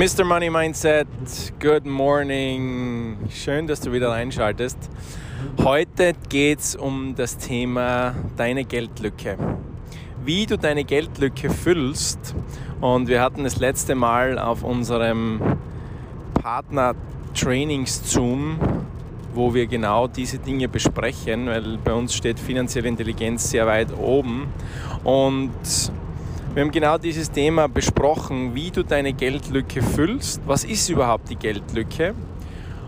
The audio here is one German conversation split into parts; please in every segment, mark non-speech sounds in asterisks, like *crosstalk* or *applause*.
Mr. Money Mindset, good morning. Schön, dass du wieder einschaltest. Heute geht es um das Thema deine Geldlücke. Wie du deine Geldlücke füllst. Und wir hatten das letzte Mal auf unserem Partner Trainings Zoom, wo wir genau diese Dinge besprechen, weil bei uns steht finanzielle Intelligenz sehr weit oben. Und wir haben genau dieses Thema besprochen, wie du deine Geldlücke füllst. Was ist überhaupt die Geldlücke?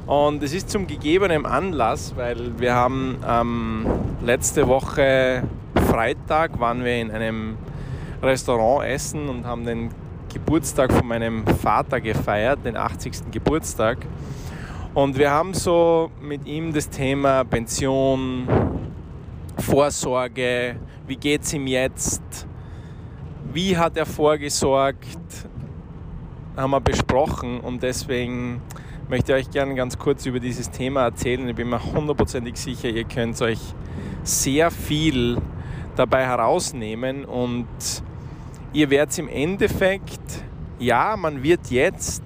Und es ist zum gegebenen Anlass, weil wir haben ähm, letzte Woche Freitag waren wir in einem Restaurant essen und haben den Geburtstag von meinem Vater gefeiert, den 80. Geburtstag. Und wir haben so mit ihm das Thema Pension, Vorsorge, wie geht es ihm jetzt, wie hat er vorgesorgt, haben wir besprochen und deswegen möchte ich euch gerne ganz kurz über dieses Thema erzählen. Ich bin mir hundertprozentig sicher, ihr könnt euch sehr viel dabei herausnehmen und ihr werdet im Endeffekt, ja, man wird jetzt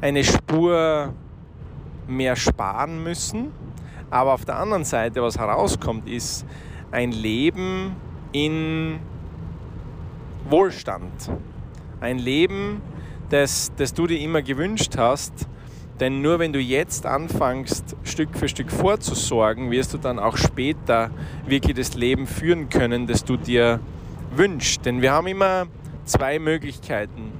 eine Spur mehr sparen müssen, aber auf der anderen Seite, was herauskommt, ist ein Leben in Wohlstand. Ein Leben, das, das du dir immer gewünscht hast. Denn nur wenn du jetzt anfängst, Stück für Stück vorzusorgen, wirst du dann auch später wirklich das Leben führen können, das du dir wünschst. Denn wir haben immer zwei Möglichkeiten.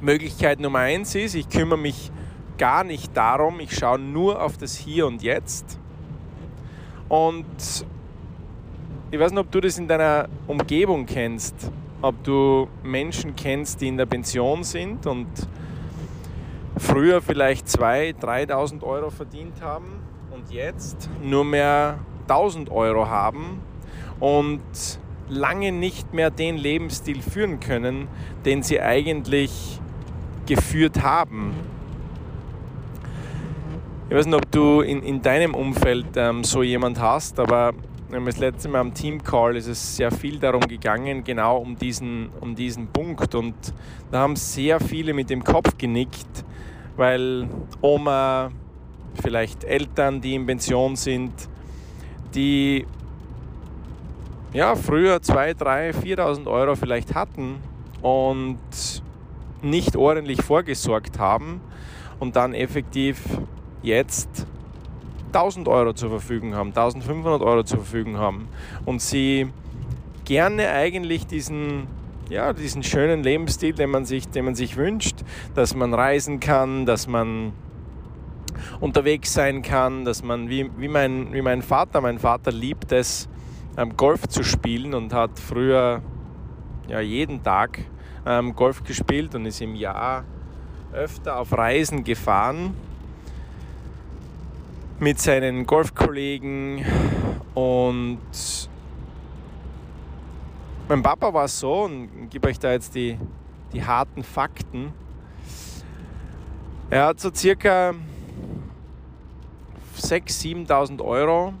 Möglichkeit Nummer eins ist, ich kümmere mich gar nicht darum, ich schaue nur auf das Hier und Jetzt. Und ich weiß nicht, ob du das in deiner Umgebung kennst ob du Menschen kennst, die in der Pension sind und früher vielleicht 2.000, 3.000 Euro verdient haben und jetzt nur mehr 1.000 Euro haben und lange nicht mehr den Lebensstil führen können, den sie eigentlich geführt haben. Ich weiß nicht, ob du in, in deinem Umfeld ähm, so jemand hast, aber das letzte Mal am Team Call ist es sehr viel darum gegangen, genau um diesen, um diesen Punkt. Und da haben sehr viele mit dem Kopf genickt, weil Oma, vielleicht Eltern, die in Pension sind, die ja, früher 2.000, 3.000, 4.000 Euro vielleicht hatten und nicht ordentlich vorgesorgt haben und dann effektiv jetzt 1000 Euro zur Verfügung haben, 1500 Euro zur Verfügung haben und sie gerne eigentlich diesen, ja, diesen schönen Lebensstil, den man, sich, den man sich wünscht, dass man reisen kann, dass man unterwegs sein kann, dass man, wie, wie, mein, wie mein Vater, mein Vater liebt es, ähm, Golf zu spielen und hat früher ja, jeden Tag ähm, Golf gespielt und ist im Jahr öfter auf Reisen gefahren mit seinen Golfkollegen und mein Papa war so und ich gebe euch da jetzt die, die harten Fakten. Er hat so circa 6.000, 7.000 Euro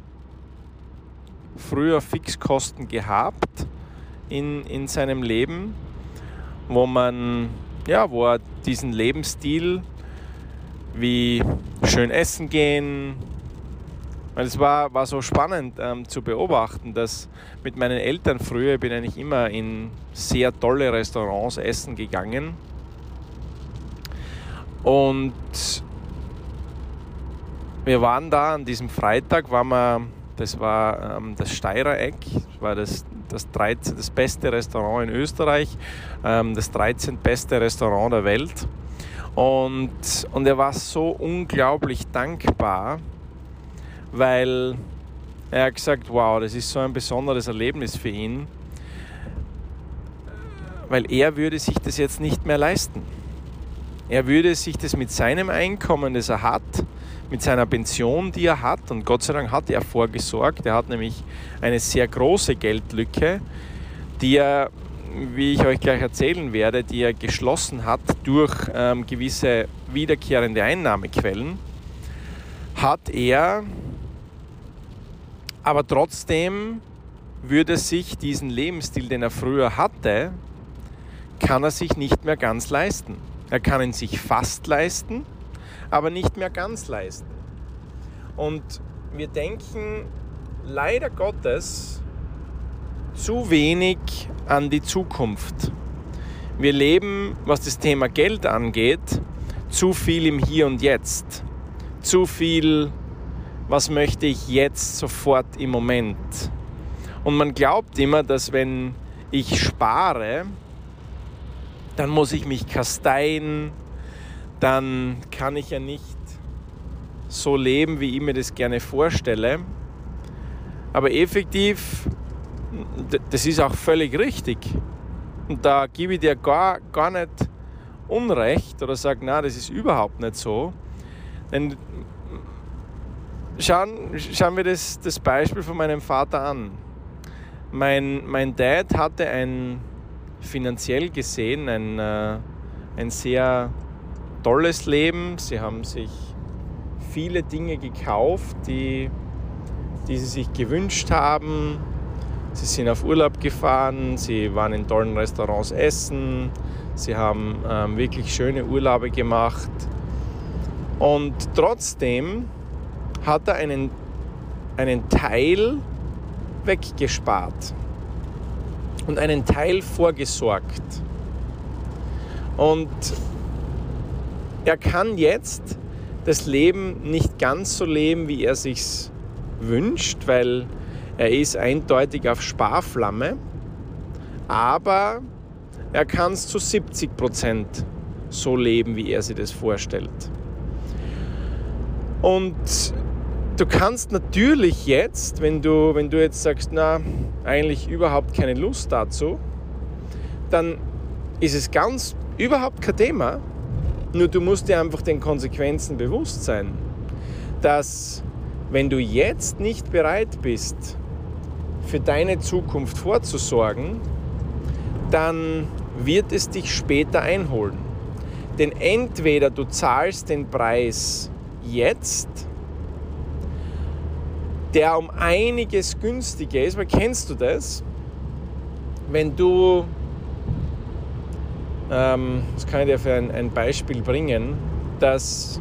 früher Fixkosten gehabt in, in seinem Leben, wo man, ja, wo er diesen Lebensstil wie schön essen gehen. Es war, war so spannend ähm, zu beobachten, dass mit meinen Eltern früher bin ich immer in sehr tolle Restaurants essen gegangen. Und wir waren da an diesem Freitag, waren wir, das war ähm, das Steirer Eck, das war das, das, 13, das beste Restaurant in Österreich, ähm, das 13. beste Restaurant der Welt. Und, und er war so unglaublich dankbar, weil er hat gesagt, wow, das ist so ein besonderes Erlebnis für ihn, weil er würde sich das jetzt nicht mehr leisten. Er würde sich das mit seinem Einkommen, das er hat, mit seiner Pension, die er hat, und Gott sei Dank hat er vorgesorgt, er hat nämlich eine sehr große Geldlücke, die er wie ich euch gleich erzählen werde, die er geschlossen hat durch ähm, gewisse wiederkehrende Einnahmequellen, hat er aber trotzdem würde sich diesen Lebensstil, den er früher hatte, kann er sich nicht mehr ganz leisten. Er kann ihn sich fast leisten, aber nicht mehr ganz leisten. Und wir denken leider Gottes zu wenig an die Zukunft. Wir leben, was das Thema Geld angeht, zu viel im Hier und Jetzt. Zu viel, was möchte ich jetzt sofort im Moment. Und man glaubt immer, dass wenn ich spare, dann muss ich mich kasteien, dann kann ich ja nicht so leben, wie ich mir das gerne vorstelle. Aber effektiv, das ist auch völlig richtig. Und da gebe ich dir gar, gar nicht Unrecht oder sage, na, das ist überhaupt nicht so. Denn schauen, schauen wir das, das Beispiel von meinem Vater an. Mein, mein Dad hatte ein finanziell gesehen ein, äh, ein sehr tolles Leben. Sie haben sich viele Dinge gekauft, die, die sie sich gewünscht haben. Sie sind auf Urlaub gefahren, sie waren in tollen Restaurants essen, sie haben ähm, wirklich schöne Urlaube gemacht. Und trotzdem hat er einen, einen Teil weggespart und einen Teil vorgesorgt. Und er kann jetzt das Leben nicht ganz so leben, wie er sich wünscht, weil er ist eindeutig auf Sparflamme, aber er kann es zu 70 Prozent so leben, wie er sich das vorstellt. Und Du kannst natürlich jetzt, wenn du, wenn du jetzt sagst, na, eigentlich überhaupt keine Lust dazu, dann ist es ganz überhaupt kein Thema. Nur du musst dir einfach den Konsequenzen bewusst sein, dass wenn du jetzt nicht bereit bist, für deine Zukunft vorzusorgen, dann wird es dich später einholen. Denn entweder du zahlst den Preis jetzt, der um einiges günstiger ist. Weil kennst du das? Wenn du, ähm, das kann ich dir für ein, ein Beispiel bringen, dass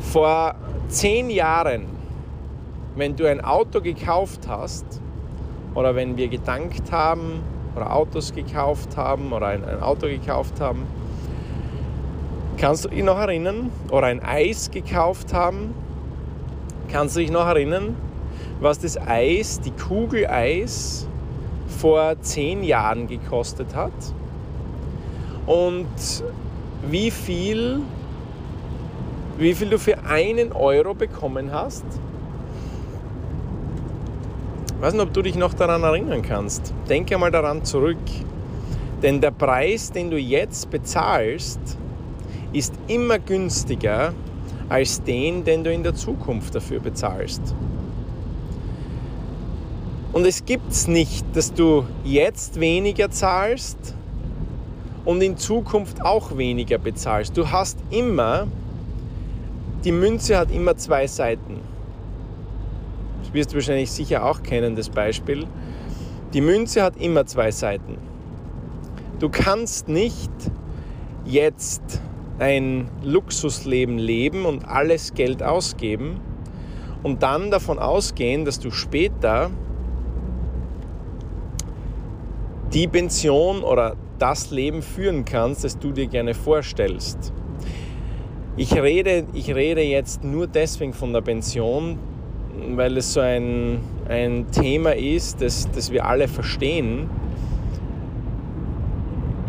vor zehn Jahren, wenn du ein Auto gekauft hast, oder wenn wir gedankt haben, oder Autos gekauft haben, oder ein, ein Auto gekauft haben, kannst du dich noch erinnern, oder ein Eis gekauft haben, Kannst du dich noch erinnern, was das Eis, die Kugel Eis vor zehn Jahren gekostet hat? Und wie viel, wie viel du für einen Euro bekommen hast? Ich weiß nicht, ob du dich noch daran erinnern kannst. Denke mal daran zurück. Denn der Preis, den du jetzt bezahlst, ist immer günstiger als den, den du in der Zukunft dafür bezahlst. Und es gibt es nicht, dass du jetzt weniger zahlst und in Zukunft auch weniger bezahlst. Du hast immer, die Münze hat immer zwei Seiten. Das wirst du wahrscheinlich sicher auch kennen, das Beispiel. Die Münze hat immer zwei Seiten. Du kannst nicht jetzt ein Luxusleben leben und alles Geld ausgeben und dann davon ausgehen, dass du später die Pension oder das Leben führen kannst, das du dir gerne vorstellst. Ich rede, ich rede jetzt nur deswegen von der Pension, weil es so ein, ein Thema ist, das, das wir alle verstehen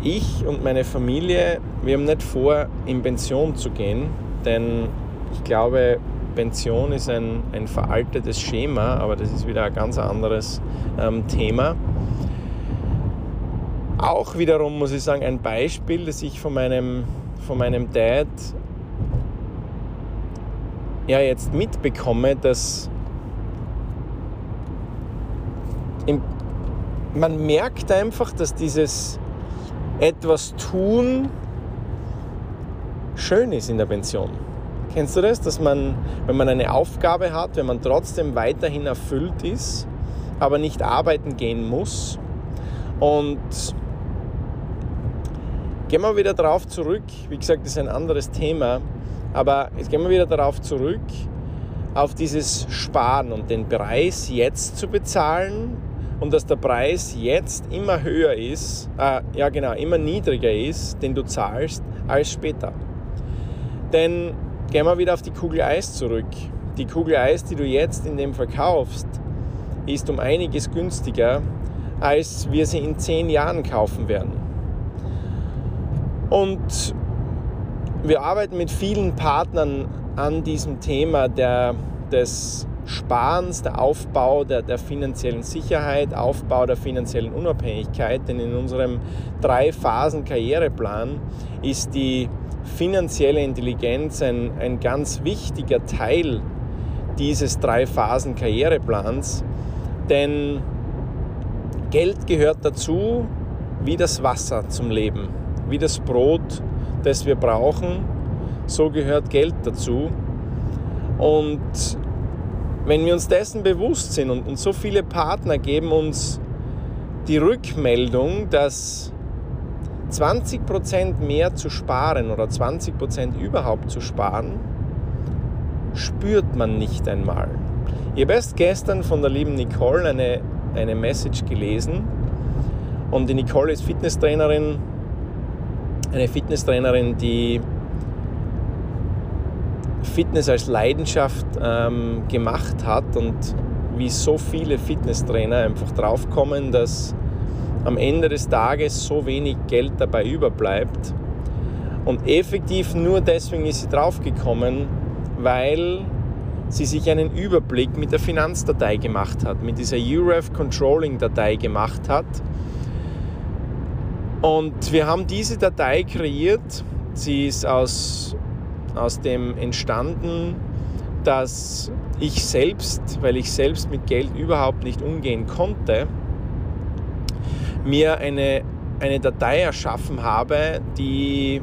ich und meine Familie, wir haben nicht vor, in Pension zu gehen, denn ich glaube, Pension ist ein, ein veraltetes Schema, aber das ist wieder ein ganz anderes ähm, Thema. Auch wiederum muss ich sagen, ein Beispiel, das ich von meinem, von meinem Dad ja jetzt mitbekomme, dass im, man merkt einfach, dass dieses etwas tun schön ist in der Pension. Kennst du das, dass man, wenn man eine Aufgabe hat, wenn man trotzdem weiterhin erfüllt ist, aber nicht arbeiten gehen muss und gehen wir wieder darauf zurück. Wie gesagt, das ist ein anderes Thema. Aber jetzt gehen wir wieder darauf zurück, auf dieses Sparen und den Preis jetzt zu bezahlen und dass der Preis jetzt immer höher ist, äh, ja genau, immer niedriger ist, den du zahlst, als später. Denn gehen wir wieder auf die Kugel Eis zurück. Die Kugel Eis, die du jetzt in dem verkaufst, ist um einiges günstiger, als wir sie in zehn Jahren kaufen werden. Und wir arbeiten mit vielen Partnern an diesem Thema der, des Sparens, der Aufbau der, der finanziellen Sicherheit, Aufbau der finanziellen Unabhängigkeit. Denn in unserem Drei-Phasen-Karriereplan ist die finanzielle Intelligenz ein, ein ganz wichtiger Teil dieses Drei-Phasen-Karriereplans. Denn Geld gehört dazu wie das Wasser zum Leben, wie das Brot, das wir brauchen. So gehört Geld dazu. Und wenn wir uns dessen bewusst sind und, und so viele Partner geben uns die Rückmeldung, dass 20% mehr zu sparen oder 20% überhaupt zu sparen, spürt man nicht einmal. Ich habe erst gestern von der lieben Nicole eine, eine Message gelesen und die Nicole ist Fitnesstrainerin, eine Fitnesstrainerin, die Fitness als Leidenschaft ähm, gemacht hat und wie so viele Fitnesstrainer einfach draufkommen, dass am Ende des Tages so wenig Geld dabei überbleibt. Und effektiv nur deswegen ist sie draufgekommen, weil sie sich einen Überblick mit der Finanzdatei gemacht hat, mit dieser UREF Controlling Datei gemacht hat. Und wir haben diese Datei kreiert. Sie ist aus aus dem entstanden, dass ich selbst, weil ich selbst mit Geld überhaupt nicht umgehen konnte, mir eine, eine Datei erschaffen habe, die,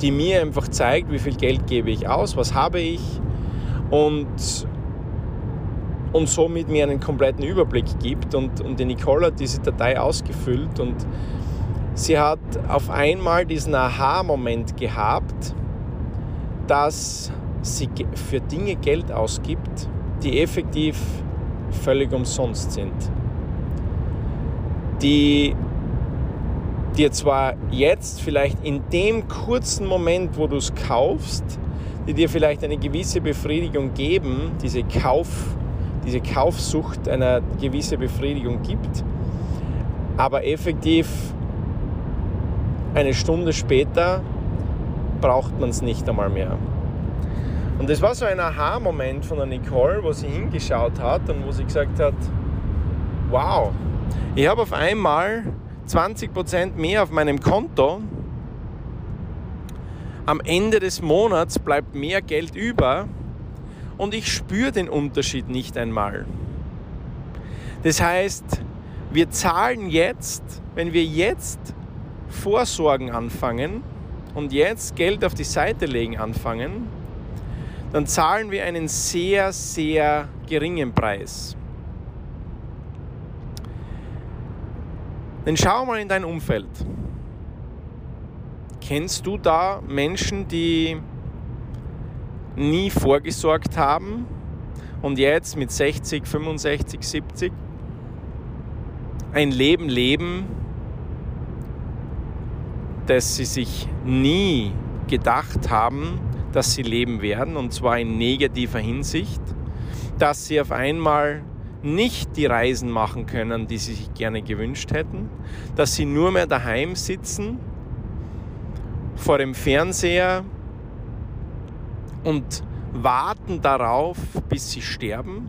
die mir einfach zeigt, wie viel Geld gebe ich aus, was habe ich und, und somit mir einen kompletten Überblick gibt. Und, und die Nicole hat diese Datei ausgefüllt und sie hat auf einmal diesen Aha-Moment gehabt, dass sie für Dinge Geld ausgibt, die effektiv völlig umsonst sind. Die dir zwar jetzt vielleicht in dem kurzen Moment, wo du es kaufst, die dir vielleicht eine gewisse Befriedigung geben, diese, Kauf, diese Kaufsucht eine gewisse Befriedigung gibt, aber effektiv eine Stunde später braucht man es nicht einmal mehr. Und das war so ein Aha-Moment von der Nicole, wo sie hingeschaut hat und wo sie gesagt hat, wow, ich habe auf einmal 20% mehr auf meinem Konto. Am Ende des Monats bleibt mehr Geld über und ich spüre den Unterschied nicht einmal. Das heißt, wir zahlen jetzt, wenn wir jetzt Vorsorgen anfangen, und jetzt Geld auf die Seite legen anfangen, dann zahlen wir einen sehr, sehr geringen Preis. Denn schau mal in dein Umfeld. Kennst du da Menschen, die nie vorgesorgt haben und jetzt mit 60, 65, 70 ein Leben leben, das sie sich nie gedacht haben, dass sie leben werden, und zwar in negativer Hinsicht, dass sie auf einmal nicht die Reisen machen können, die sie sich gerne gewünscht hätten, dass sie nur mehr daheim sitzen vor dem Fernseher und warten darauf, bis sie sterben.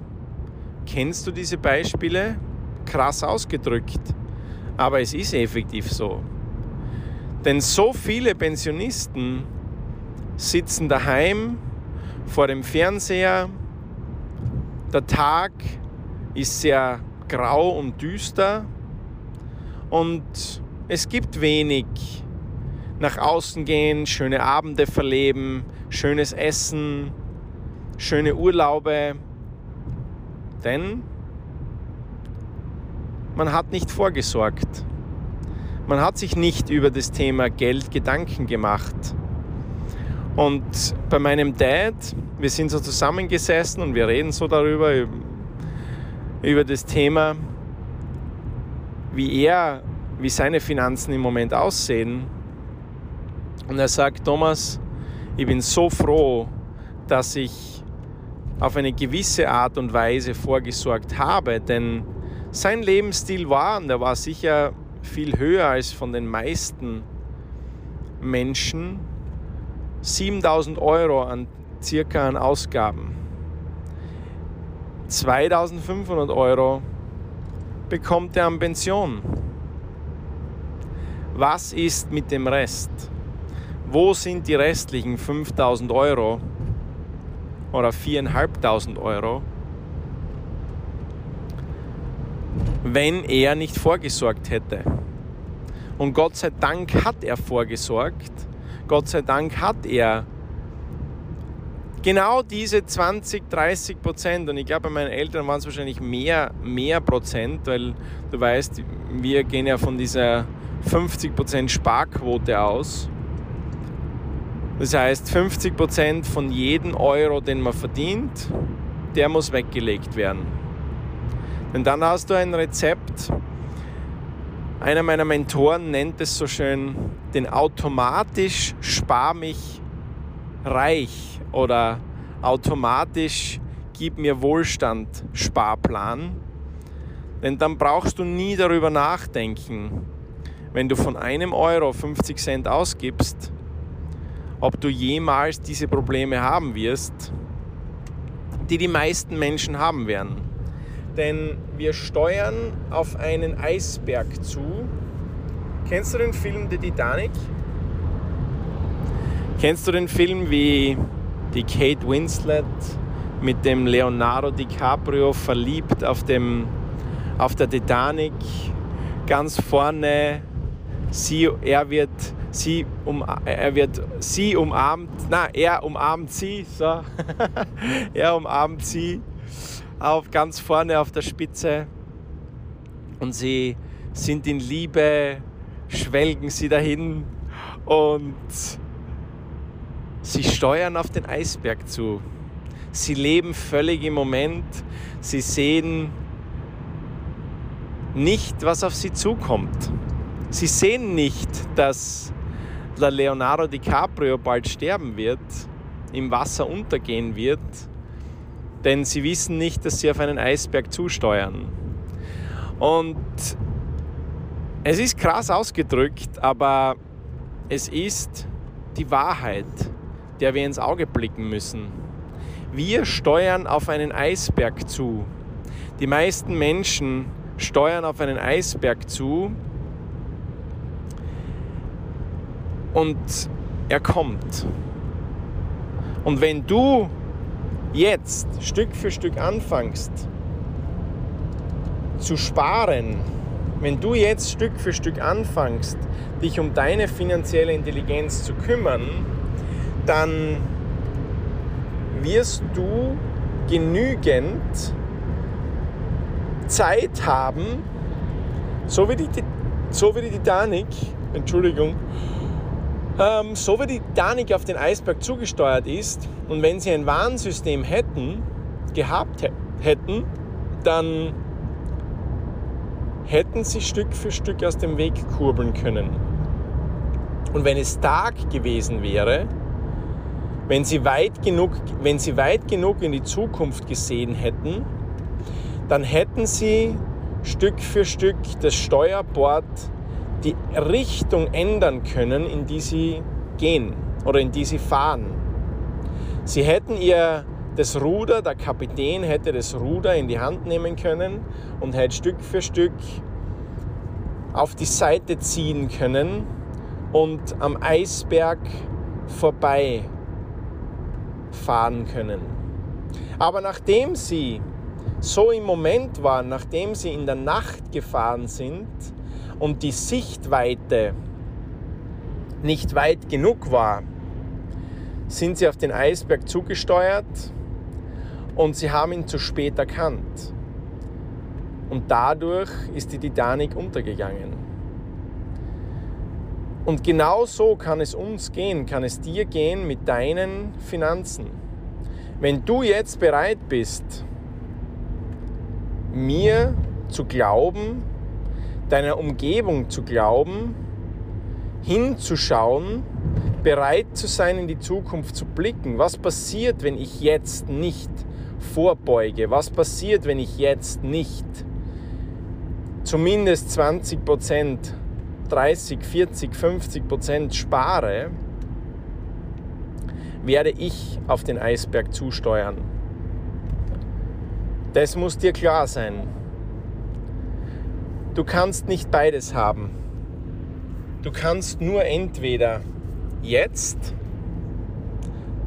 Kennst du diese Beispiele? Krass ausgedrückt, aber es ist effektiv so. Denn so viele Pensionisten sitzen daheim vor dem Fernseher. Der Tag ist sehr grau und düster und es gibt wenig nach außen gehen, schöne Abende verleben, schönes Essen, schöne Urlaube. Denn man hat nicht vorgesorgt. Man hat sich nicht über das Thema Geld Gedanken gemacht. Und bei meinem Dad, wir sind so zusammengesessen und wir reden so darüber, über das Thema, wie er, wie seine Finanzen im Moment aussehen. Und er sagt, Thomas, ich bin so froh, dass ich auf eine gewisse Art und Weise vorgesorgt habe, denn sein Lebensstil war, und er war sicher viel höher als von den meisten Menschen, 7000 Euro an circa an Ausgaben. 2500 Euro bekommt er an Pension. Was ist mit dem Rest? Wo sind die restlichen 5000 Euro oder 4500 Euro, wenn er nicht vorgesorgt hätte? Und Gott sei Dank hat er vorgesorgt. Gott sei Dank hat er genau diese 20, 30 Prozent, und ich glaube, bei meinen Eltern waren es wahrscheinlich mehr, mehr Prozent, weil du weißt, wir gehen ja von dieser 50 Prozent Sparquote aus. Das heißt, 50 Prozent von jedem Euro, den man verdient, der muss weggelegt werden. Denn dann hast du ein Rezept. Einer meiner Mentoren nennt es so schön den automatisch spar mich reich oder automatisch gib mir Wohlstand Sparplan. Denn dann brauchst du nie darüber nachdenken, wenn du von einem Euro 50 Cent ausgibst, ob du jemals diese Probleme haben wirst, die die meisten Menschen haben werden. Denn wir steuern auf einen Eisberg zu. Kennst du den Film The Titanic? Kennst du den Film, wie die Kate Winslet mit dem Leonardo DiCaprio verliebt auf, dem, auf der Titanic ganz vorne, sie, er wird sie, um, er wird sie umarmt, na, er umarmt sie, so. *laughs* er umarmt sie auf ganz vorne auf der Spitze und sie sind in Liebe, schwelgen sie dahin und sie steuern auf den Eisberg zu. Sie leben völlig im Moment, sie sehen nicht, was auf sie zukommt. Sie sehen nicht, dass Leonardo DiCaprio bald sterben wird, im Wasser untergehen wird, denn sie wissen nicht, dass sie auf einen Eisberg zusteuern. Und es ist krass ausgedrückt, aber es ist die Wahrheit, der wir ins Auge blicken müssen. Wir steuern auf einen Eisberg zu. Die meisten Menschen steuern auf einen Eisberg zu, und er kommt. Und wenn du jetzt Stück für Stück anfängst zu sparen, wenn du jetzt Stück für Stück anfängst, dich um deine finanzielle Intelligenz zu kümmern, dann wirst du genügend Zeit haben, so wie die, so wie die Titanic, Entschuldigung, ähm, so wie die Titanic auf den Eisberg zugesteuert ist und wenn sie ein Warnsystem hätten, gehabt hätten, dann hätten sie Stück für Stück aus dem Weg kurbeln können. Und wenn es Tag gewesen wäre, wenn sie weit genug, wenn sie weit genug in die Zukunft gesehen hätten, dann hätten sie Stück für Stück das Steuerbord die Richtung ändern können, in die sie gehen oder in die sie fahren. Sie hätten ihr das Ruder, der Kapitän hätte das Ruder in die Hand nehmen können und hätte Stück für Stück auf die Seite ziehen können und am Eisberg vorbei fahren können. Aber nachdem sie so im Moment waren, nachdem sie in der Nacht gefahren sind, und die Sichtweite nicht weit genug war, sind sie auf den Eisberg zugesteuert und sie haben ihn zu spät erkannt. Und dadurch ist die Titanic untergegangen. Und genau so kann es uns gehen, kann es dir gehen mit deinen Finanzen. Wenn du jetzt bereit bist, mir zu glauben, deiner Umgebung zu glauben, hinzuschauen, bereit zu sein, in die Zukunft zu blicken. Was passiert, wenn ich jetzt nicht vorbeuge? Was passiert, wenn ich jetzt nicht zumindest 20 Prozent, 30, 40, 50 Prozent spare? Werde ich auf den Eisberg zusteuern? Das muss dir klar sein. Du kannst nicht beides haben. Du kannst nur entweder jetzt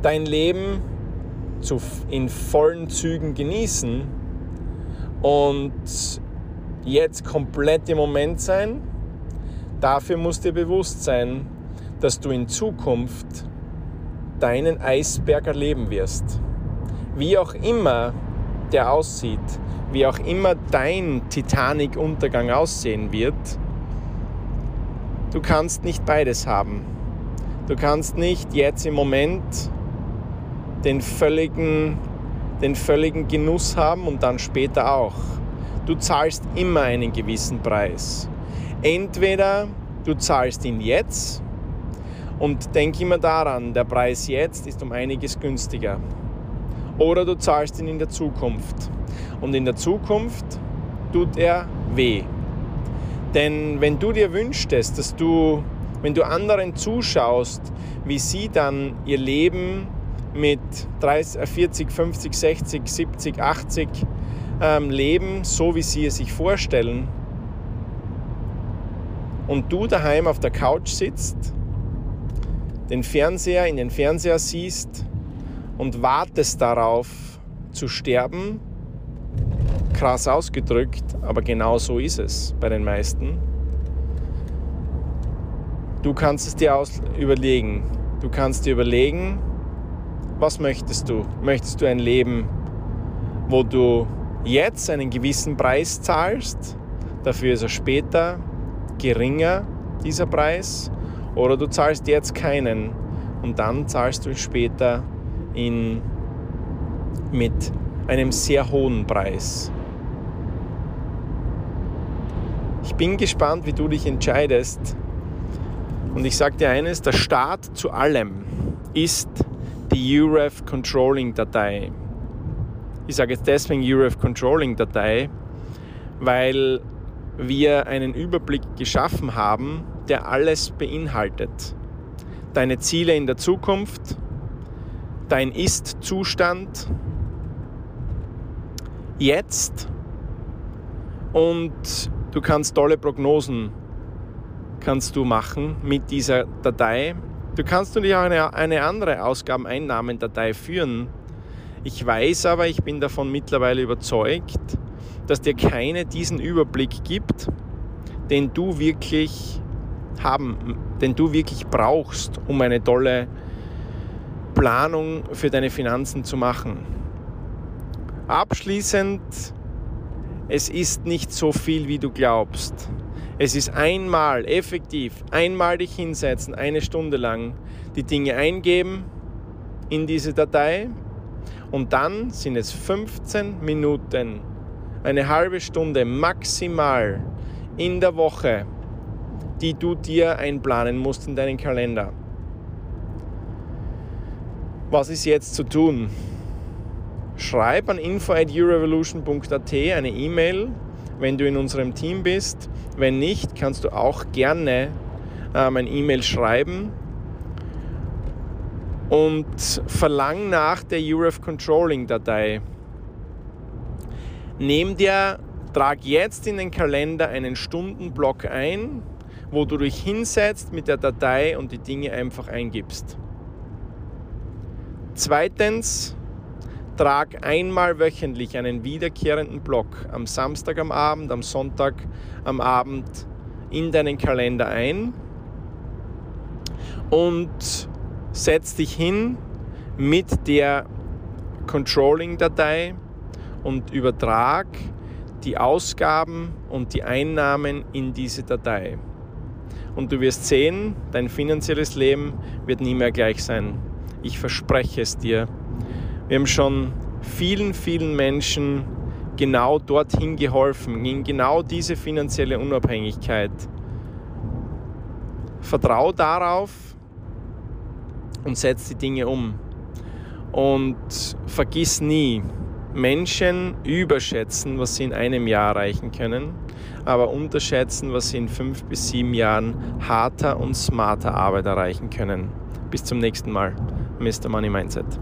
dein Leben zu, in vollen Zügen genießen und jetzt komplett im Moment sein. Dafür musst dir bewusst sein, dass du in Zukunft deinen Eisberg erleben wirst. Wie auch immer der aussieht, wie auch immer dein Titanic-Untergang aussehen wird, du kannst nicht beides haben. Du kannst nicht jetzt im Moment den völligen, den völligen Genuss haben und dann später auch. Du zahlst immer einen gewissen Preis. Entweder du zahlst ihn jetzt und denk immer daran, der Preis jetzt ist um einiges günstiger. Oder du zahlst ihn in der Zukunft. Und in der Zukunft tut er weh. Denn wenn du dir wünschtest, dass du, wenn du anderen zuschaust, wie sie dann ihr Leben mit 30, 40, 50, 60, 70, 80 ähm, leben, so wie sie es sich vorstellen, und du daheim auf der Couch sitzt, den Fernseher in den Fernseher siehst und wartest darauf zu sterben, krass ausgedrückt, aber genau so ist es bei den meisten. Du kannst es dir aus überlegen. Du kannst dir überlegen, was möchtest du? Möchtest du ein Leben, wo du jetzt einen gewissen Preis zahlst, dafür ist er später geringer, dieser Preis, oder du zahlst jetzt keinen und dann zahlst du später in, mit einem sehr hohen Preis. Ich bin gespannt, wie du dich entscheidest. Und ich sage dir eines, der Start zu allem ist die UREF Controlling Datei. Ich sage jetzt deswegen UREF Controlling Datei, weil wir einen Überblick geschaffen haben, der alles beinhaltet. Deine Ziele in der Zukunft, dein Ist-Zustand, jetzt und du kannst tolle Prognosen kannst du machen mit dieser Datei. Du kannst natürlich auch eine, eine andere Ausgabeneinnahmendatei führen. Ich weiß aber, ich bin davon mittlerweile überzeugt, dass dir keine diesen Überblick gibt, den du wirklich haben, den du wirklich brauchst, um eine tolle Planung für deine Finanzen zu machen. Abschließend, es ist nicht so viel, wie du glaubst. Es ist einmal effektiv, einmal dich hinsetzen, eine Stunde lang, die Dinge eingeben in diese Datei und dann sind es 15 Minuten, eine halbe Stunde maximal in der Woche, die du dir einplanen musst in deinen Kalender. Was ist jetzt zu tun? Schreib an info@euroevolution.at eine E-Mail, wenn du in unserem Team bist. Wenn nicht, kannst du auch gerne ähm, ein E-Mail schreiben und verlang nach der UREF Controlling Datei. Nimm dir, trag jetzt in den Kalender einen Stundenblock ein, wo du dich hinsetzt mit der Datei und die Dinge einfach eingibst. Zweitens, trag einmal wöchentlich einen wiederkehrenden Block am Samstag am Abend, am Sonntag am Abend in deinen Kalender ein und setz dich hin mit der Controlling-Datei und übertrag die Ausgaben und die Einnahmen in diese Datei. und du wirst sehen, dein finanzielles Leben wird nie mehr gleich sein. Ich verspreche es dir. Wir haben schon vielen, vielen Menschen genau dorthin geholfen, in genau diese finanzielle Unabhängigkeit. Vertrau darauf und setz die Dinge um. Und vergiss nie, Menschen überschätzen, was sie in einem Jahr erreichen können, aber unterschätzen, was sie in fünf bis sieben Jahren harter und smarter Arbeit erreichen können. Bis zum nächsten Mal, Mr. Money Mindset.